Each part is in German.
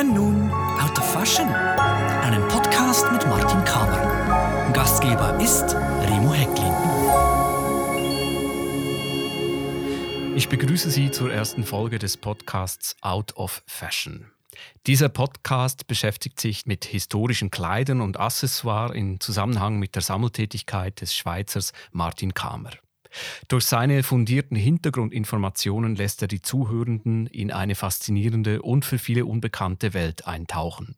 hören nun Out of Fashion, einen Podcast mit Martin Kamer. Gastgeber ist Remo Hecklin. Ich begrüße Sie zur ersten Folge des Podcasts Out of Fashion. Dieser Podcast beschäftigt sich mit historischen Kleidern und Accessoires in Zusammenhang mit der Sammeltätigkeit des Schweizers Martin Kamer. Durch seine fundierten Hintergrundinformationen lässt er die Zuhörenden in eine faszinierende und für viele unbekannte Welt eintauchen.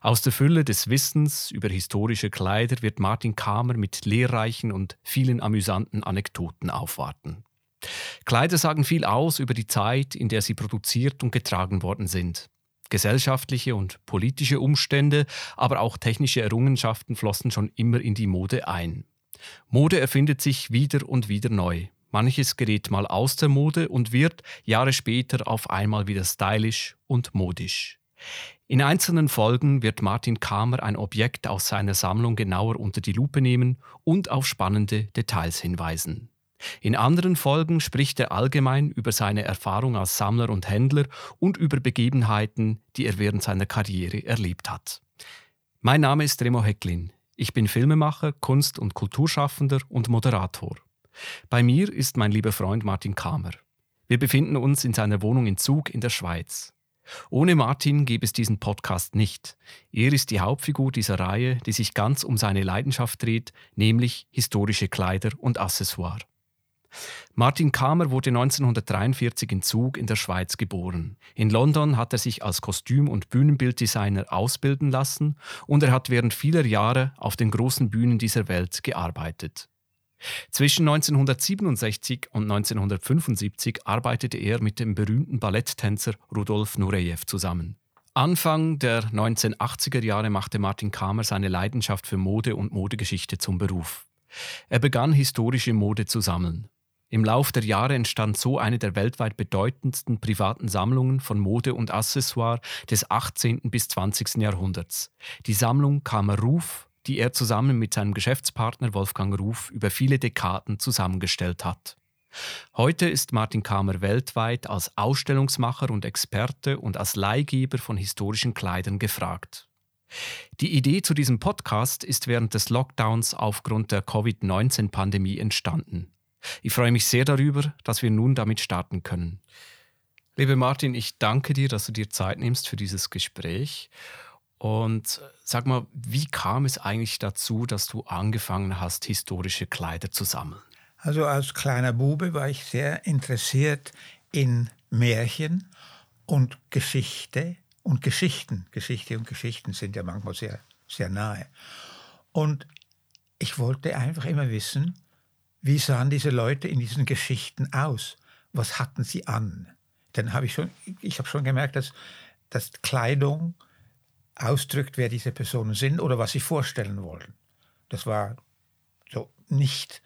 Aus der Fülle des Wissens über historische Kleider wird Martin Kamer mit lehrreichen und vielen amüsanten Anekdoten aufwarten. Kleider sagen viel aus über die Zeit, in der sie produziert und getragen worden sind. Gesellschaftliche und politische Umstände, aber auch technische Errungenschaften flossen schon immer in die Mode ein. Mode erfindet sich wieder und wieder neu. Manches gerät mal aus der Mode und wird Jahre später auf einmal wieder stylisch und modisch. In einzelnen Folgen wird Martin Kamer ein Objekt aus seiner Sammlung genauer unter die Lupe nehmen und auf spannende Details hinweisen. In anderen Folgen spricht er allgemein über seine Erfahrung als Sammler und Händler und über Begebenheiten, die er während seiner Karriere erlebt hat. Mein Name ist Remo Hecklin. Ich bin Filmemacher, Kunst- und Kulturschaffender und Moderator. Bei mir ist mein lieber Freund Martin Kamer. Wir befinden uns in seiner Wohnung in Zug in der Schweiz. Ohne Martin gäbe es diesen Podcast nicht. Er ist die Hauptfigur dieser Reihe, die sich ganz um seine Leidenschaft dreht, nämlich historische Kleider und Accessoire. Martin Kamer wurde 1943 in Zug in der Schweiz geboren. In London hat er sich als Kostüm- und Bühnenbilddesigner ausbilden lassen und er hat während vieler Jahre auf den großen Bühnen dieser Welt gearbeitet. Zwischen 1967 und 1975 arbeitete er mit dem berühmten Balletttänzer Rudolf Nureyev zusammen. Anfang der 1980er Jahre machte Martin Kamer seine Leidenschaft für Mode und Modegeschichte zum Beruf. Er begann historische Mode zu sammeln. Im Lauf der Jahre entstand so eine der weltweit bedeutendsten privaten Sammlungen von Mode und Accessoire des 18. bis 20. Jahrhunderts. Die Sammlung Kamer Ruf, die er zusammen mit seinem Geschäftspartner Wolfgang Ruf über viele Dekaden zusammengestellt hat. Heute ist Martin Kamer weltweit als Ausstellungsmacher und Experte und als Leihgeber von historischen Kleidern gefragt. Die Idee zu diesem Podcast ist während des Lockdowns aufgrund der Covid-19-Pandemie entstanden. Ich freue mich sehr darüber, dass wir nun damit starten können. Lieber Martin, ich danke dir, dass du dir Zeit nimmst für dieses Gespräch. Und sag mal, wie kam es eigentlich dazu, dass du angefangen hast, historische Kleider zu sammeln? Also als kleiner Bube war ich sehr interessiert in Märchen und Geschichte und Geschichten. Geschichte und Geschichten sind ja manchmal sehr, sehr nahe. Und ich wollte einfach immer wissen, wie sahen diese Leute in diesen Geschichten aus? Was hatten sie an? Dann habe ich schon, ich habe schon gemerkt, dass, dass Kleidung ausdrückt, wer diese Personen sind oder was sie vorstellen wollen. Das war so nicht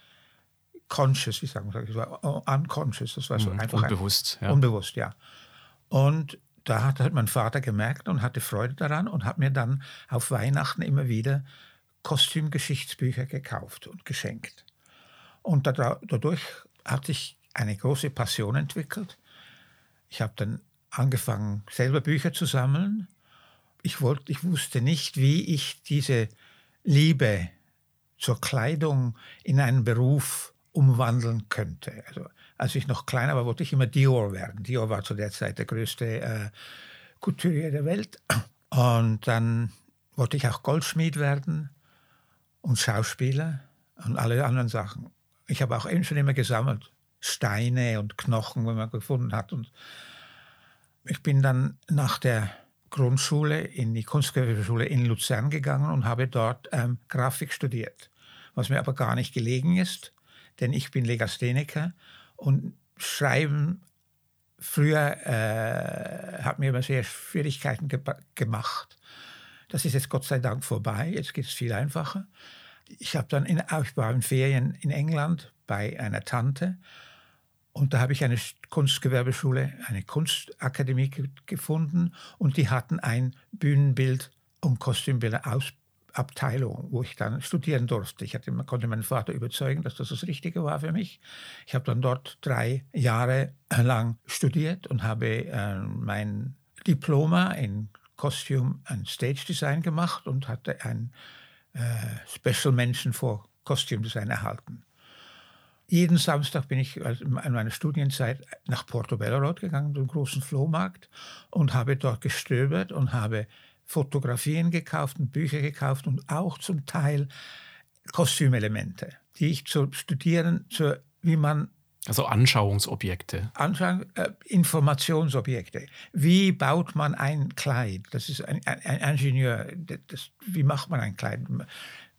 conscious, wie sagen wir, das war unconscious, das war so mhm, einfach unbewusst, ein, ja. unbewusst, ja. Und da hat, hat mein Vater gemerkt und hatte Freude daran und hat mir dann auf Weihnachten immer wieder Kostümgeschichtsbücher gekauft und geschenkt. Und dadurch hat sich eine große Passion entwickelt. Ich habe dann angefangen, selber Bücher zu sammeln. Ich, wollte, ich wusste nicht, wie ich diese Liebe zur Kleidung in einen Beruf umwandeln könnte. Also, als ich noch kleiner war, wollte ich immer Dior werden. Dior war zu der Zeit der größte äh, Couturier der Welt. Und dann wollte ich auch Goldschmied werden und Schauspieler und alle anderen Sachen ich habe auch schon immer gesammelt. Steine und Knochen, wenn man gefunden hat. Und ich bin dann nach der Grundschule in die Kunstgewerbeschule in Luzern gegangen und habe dort ähm, Grafik studiert. Was mir aber gar nicht gelegen ist, denn ich bin Legastheniker und Schreiben früher äh, hat mir immer sehr Schwierigkeiten ge gemacht. Das ist jetzt Gott sei Dank vorbei, jetzt geht es viel einfacher ich habe dann in, ich war in Ferien in England bei einer Tante und da habe ich eine Kunstgewerbeschule, eine Kunstakademie gefunden und die hatten ein Bühnenbild- und Kostümbilderausabteilung, wo ich dann studieren durfte. Ich hatte, konnte meinen Vater überzeugen, dass das das Richtige war für mich. Ich habe dann dort drei Jahre lang studiert und habe äh, mein Diploma in Costume and Stage Design gemacht und hatte ein äh, Special Mention for Costume Design erhalten. Jeden Samstag bin ich also in meiner Studienzeit nach Portobello Road gegangen, zum großen Flohmarkt, und habe dort gestöbert und habe Fotografien gekauft und Bücher gekauft und auch zum Teil Kostümelemente, die ich zu studieren, zu, wie man also Anschauungsobjekte. Anschauung, äh, Informationsobjekte. Wie baut man ein Kleid? Das ist ein, ein, ein Ingenieur. Das, wie macht man ein Kleid?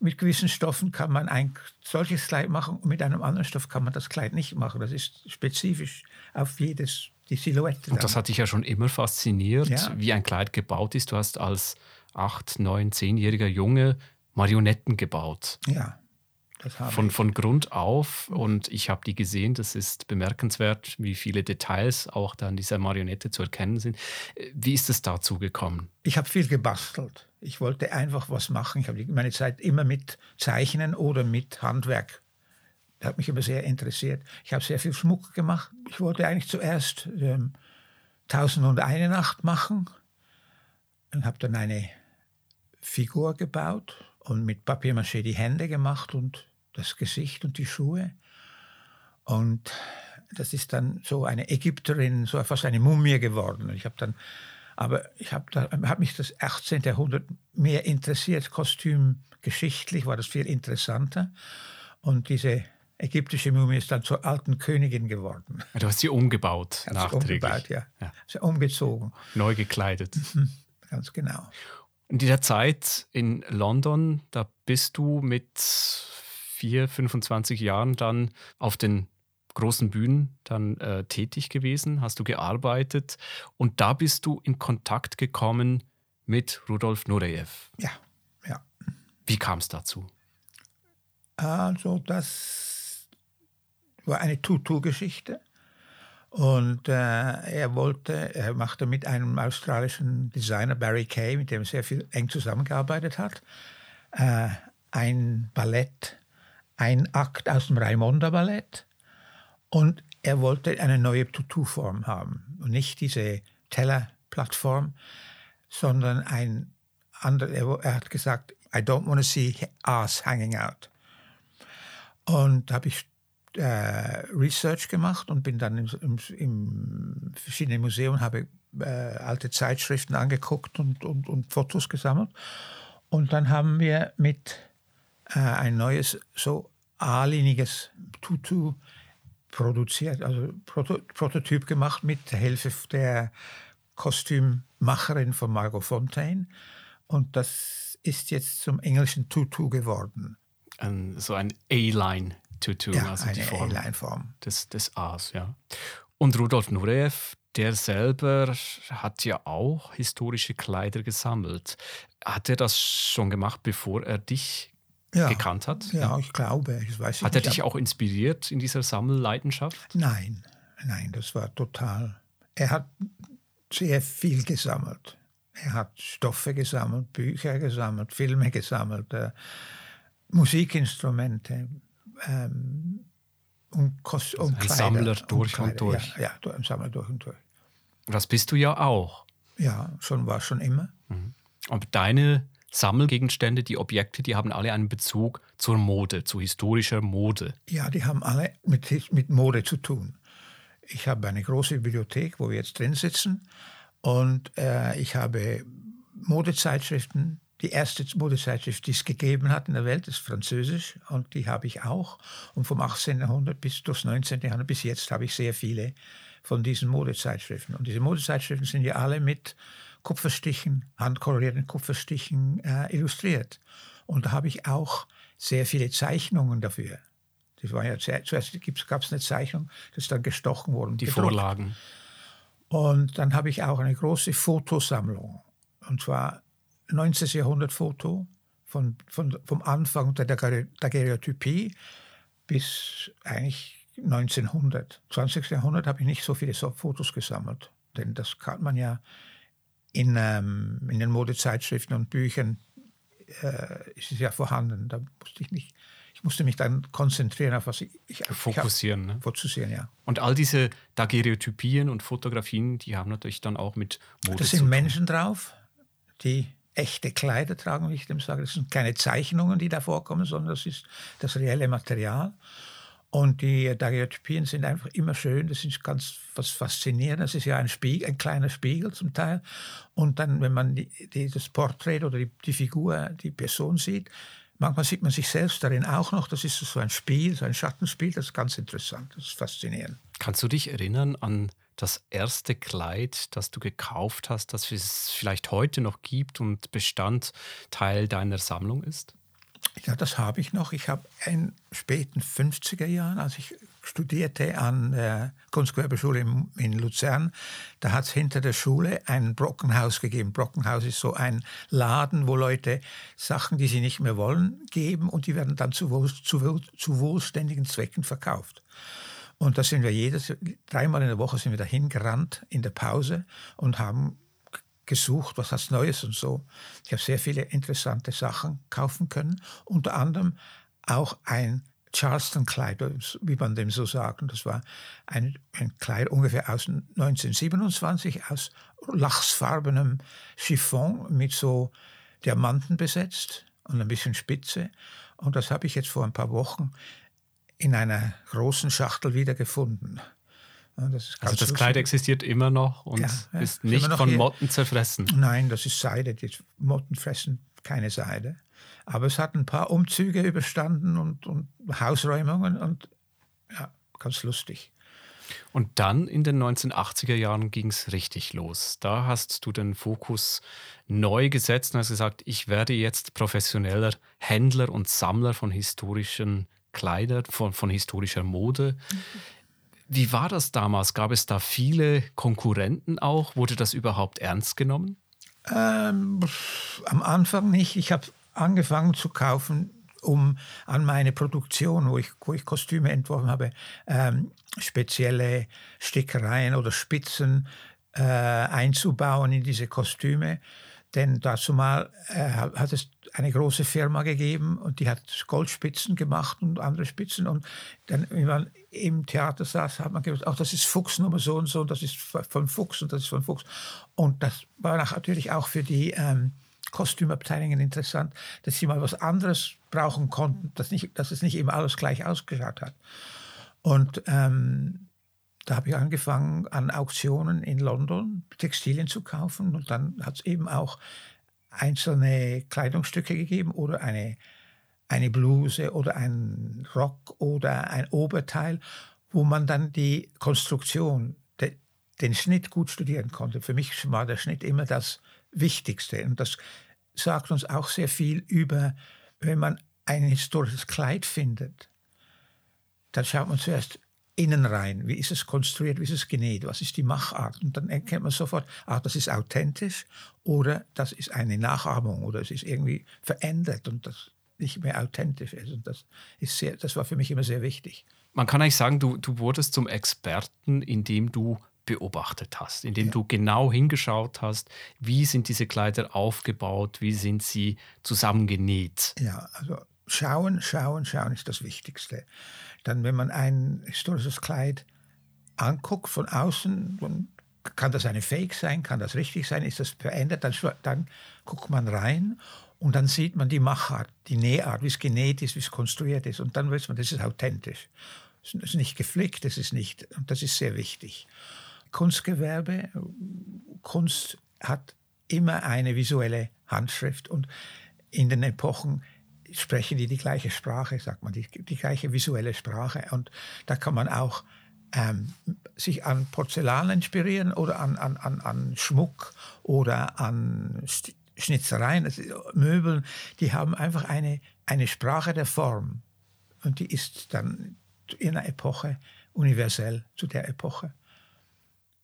Mit gewissen Stoffen kann man ein solches Kleid machen und mit einem anderen Stoff kann man das Kleid nicht machen. Das ist spezifisch auf jedes, die Silhouette. Und das hat dich ja schon immer fasziniert, ja. wie ein Kleid gebaut ist. Du hast als acht, neun, zehnjähriger Junge Marionetten gebaut. Ja von, von Grund auf und ich habe die gesehen. Das ist bemerkenswert, wie viele Details auch da an dieser Marionette zu erkennen sind. Wie ist es dazu gekommen? Ich habe viel gebastelt. Ich wollte einfach was machen. Ich habe meine Zeit immer mit Zeichnen oder mit Handwerk. Das hat mich immer sehr interessiert. Ich habe sehr viel Schmuck gemacht. Ich wollte eigentlich zuerst ähm, Tausend und eine Nacht machen und habe dann eine Figur gebaut und mit Papiermaché die Hände gemacht und das Gesicht und die Schuhe. Und das ist dann so eine Ägypterin, so fast eine Mumie geworden. Ich habe dann, aber ich habe hab mich das 18. Jahrhundert mehr interessiert. Kostümgeschichtlich war das viel interessanter. Und diese ägyptische Mumie ist dann zur alten Königin geworden. Du hast sie umgebaut, nachträglich. Umgebaut, ja. ja. Sie umgezogen. Neu gekleidet. Mhm. Ganz genau. In dieser Zeit in London, da bist du mit vier, 25 Jahren dann auf den großen Bühnen dann äh, tätig gewesen, hast du gearbeitet und da bist du in Kontakt gekommen mit Rudolf Nureyev. Ja, ja. Wie kam es dazu? Also das war eine Tutu-Geschichte und äh, er wollte, er machte mit einem australischen Designer Barry Kay, mit dem er sehr viel eng zusammengearbeitet hat, äh, ein Ballett ein Akt aus dem Raimonda Ballett und er wollte eine neue Tutu-Form haben und nicht diese Teller-Plattform, sondern ein anderer, er hat gesagt, I don't want to see ass hanging out. Und da habe ich äh, Research gemacht und bin dann im, im, im verschiedenen Museen und habe äh, alte Zeitschriften angeguckt und, und, und Fotos gesammelt. Und dann haben wir mit äh, ein neues, so A-liniges Tutu produziert, also Proto Prototyp gemacht mit Hilfe der Kostümmacherin von Margot Fontaine. Und das ist jetzt zum englischen Tutu geworden. Ein, so ein A-Line-Tutu, ja, also eine die Form, Form des, des A's, ja. Und Rudolf Nureyev, der selber hat ja auch historische Kleider gesammelt. Hat er das schon gemacht, bevor er dich ja, gekannt hat? Ja, ich glaube. Ich weiß hat er dich auch inspiriert in dieser Sammelleidenschaft? Nein, nein, das war total. Er hat sehr viel gesammelt. Er hat Stoffe gesammelt, Bücher gesammelt, Filme gesammelt, äh, Musikinstrumente ähm, und, Kost also und ein Sammler durch und, und durch. Ja, ja, ein Sammler durch und durch. Das bist du ja auch. Ja, schon war schon immer. Mhm. Aber deine Sammelgegenstände, die Objekte, die haben alle einen Bezug zur Mode, zu historischer Mode. Ja, die haben alle mit, mit Mode zu tun. Ich habe eine große Bibliothek, wo wir jetzt drin sitzen. Und äh, ich habe Modezeitschriften. Die erste Modezeitschrift, die es gegeben hat in der Welt, ist französisch und die habe ich auch. Und vom 18. Jahrhundert bis durchs 19. Jahrhundert bis jetzt habe ich sehr viele von diesen Modezeitschriften. Und diese Modezeitschriften sind ja alle mit Kupferstichen, handkolorierten Kupferstichen äh, illustriert. Und da habe ich auch sehr viele Zeichnungen dafür. Das war ja zuerst gab es eine Zeichnung, das ist dann gestochen worden. Die gedruckt. Vorlagen. Und dann habe ich auch eine große Fotosammlung. Und zwar 19. Jahrhundert Foto von, von, vom Anfang der Daguerreotypie bis eigentlich 1900. 20. Jahrhundert habe ich nicht so viele Fotos gesammelt. Denn das kann man ja in, ähm, in den Modezeitschriften und Büchern äh, ist es ja vorhanden. Da musste ich nicht, ich musste mich dann konzentrieren auf was ich, ich fokussieren. Ich hab, ne? Fokussieren, ja. Und all diese Daguerreotypien und Fotografien, die haben natürlich dann auch mit Mode Das sind Menschen drauf, die echte Kleider tragen, wie ich dem sage. Das sind keine Zeichnungen, die da vorkommen, sondern das ist das reelle Material. Und die Daguerreotypien sind einfach immer schön, das ist ganz was faszinierend. Das ist ja ein, Spiegel, ein kleiner Spiegel zum Teil. Und dann, wenn man die, die, das Porträt oder die, die Figur, die Person sieht, manchmal sieht man sich selbst darin auch noch. Das ist so ein Spiel, so ein Schattenspiel, das ist ganz interessant, das ist faszinierend. Kannst du dich erinnern an das erste Kleid, das du gekauft hast, das es vielleicht heute noch gibt und Bestandteil deiner Sammlung ist? Ja, das habe ich noch. Ich habe in späten 50er Jahren, als ich studierte an der Kunstgewerbeschule in, Luzern, da hat es hinter der Schule ein Brockenhaus gegeben. Brockenhaus ist so ein Laden, wo Leute Sachen, die sie nicht mehr wollen, geben und die werden dann zu, wohl, zu, zu wohlständigen Zwecken verkauft. Und da sind wir jedes, dreimal in der Woche sind wir dahin gerannt in der Pause und haben gesucht, was hast Neues und so. Ich habe sehr viele interessante Sachen kaufen können, unter anderem auch ein Charleston-Kleid, wie man dem so sagt. Und das war ein, ein Kleid ungefähr aus 1927 aus lachsfarbenem Chiffon mit so Diamanten besetzt und ein bisschen Spitze. Und das habe ich jetzt vor ein paar Wochen in einer großen Schachtel wiedergefunden. Das also das Kleid existiert immer noch und ja, ja, ist nicht von hier. Motten zerfressen. Nein, das ist Seide. Die Motten fressen keine Seide. Aber es hat ein paar Umzüge überstanden und, und Hausräumungen und ja, ganz lustig. Und dann in den 1980er Jahren ging es richtig los. Da hast du den Fokus neu gesetzt und hast gesagt, ich werde jetzt professioneller Händler und Sammler von historischen Kleidern, von, von historischer Mode. Wie war das damals? Gab es da viele Konkurrenten auch? Wurde das überhaupt ernst genommen? Ähm, am Anfang nicht. Ich habe angefangen zu kaufen, um an meine Produktion, wo ich, wo ich Kostüme entworfen habe, ähm, spezielle Stickereien oder Spitzen äh, einzubauen in diese Kostüme. Denn dazu mal äh, hat es eine große Firma gegeben und die hat Goldspitzen gemacht und andere Spitzen. Und dann, wenn man im Theater saß, hat man gesagt, ach, das ist Fuchs Nummer so und so, und das ist von Fuchs und das ist von Fuchs. Und das war natürlich auch für die ähm, Kostümabteilungen interessant, dass sie mal was anderes brauchen konnten, dass, nicht, dass es nicht immer alles gleich ausgeschaut hat. Und ähm, da habe ich angefangen, an Auktionen in London Textilien zu kaufen. Und dann hat es eben auch einzelne Kleidungsstücke gegeben oder eine, eine Bluse oder ein Rock oder ein Oberteil, wo man dann die Konstruktion, de, den Schnitt gut studieren konnte. Für mich war der Schnitt immer das Wichtigste. Und das sagt uns auch sehr viel über, wenn man ein historisches Kleid findet, dann schaut man zuerst, innen rein. Wie ist es konstruiert? Wie ist es genäht? Was ist die Machart? Und dann erkennt man sofort, ah, das ist authentisch oder das ist eine Nachahmung oder es ist irgendwie verändert und das nicht mehr authentisch ist. Und das, ist sehr, das war für mich immer sehr wichtig. Man kann eigentlich sagen, du, du wurdest zum Experten, indem du beobachtet hast, indem ja. du genau hingeschaut hast, wie sind diese Kleider aufgebaut, wie sind sie zusammengenäht. Ja, also schauen, schauen, schauen ist das Wichtigste dann, wenn man ein historisches Kleid anguckt von außen, dann kann das eine Fake sein, kann das richtig sein, ist das verändert, dann, dann guckt man rein und dann sieht man die Machart, die Nähart, wie es genäht ist, wie es konstruiert ist und dann weiß man, das ist authentisch. Es ist nicht geflickt, das ist nicht, und das ist sehr wichtig. Kunstgewerbe, Kunst hat immer eine visuelle Handschrift und in den Epochen sprechen die die gleiche Sprache, sagt man, die, die gleiche visuelle Sprache. Und da kann man auch ähm, sich an Porzellan inspirieren oder an, an, an, an Schmuck oder an Schnitzereien, also Möbeln. Die haben einfach eine, eine Sprache der Form. Und die ist dann in einer Epoche universell zu der Epoche.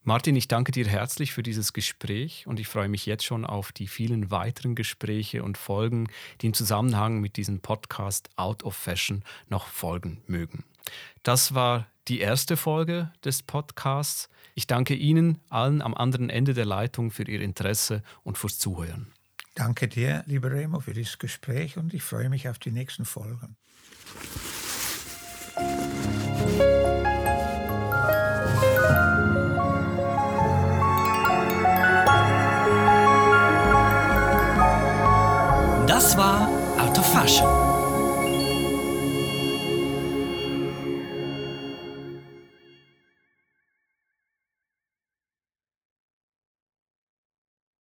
Martin, ich danke dir herzlich für dieses Gespräch und ich freue mich jetzt schon auf die vielen weiteren Gespräche und Folgen, die im Zusammenhang mit diesem Podcast Out of Fashion noch folgen mögen. Das war die erste Folge des Podcasts. Ich danke Ihnen allen am anderen Ende der Leitung für Ihr Interesse und fürs Zuhören. Danke dir, lieber Remo, für dieses Gespräch und ich freue mich auf die nächsten Folgen. Fashion.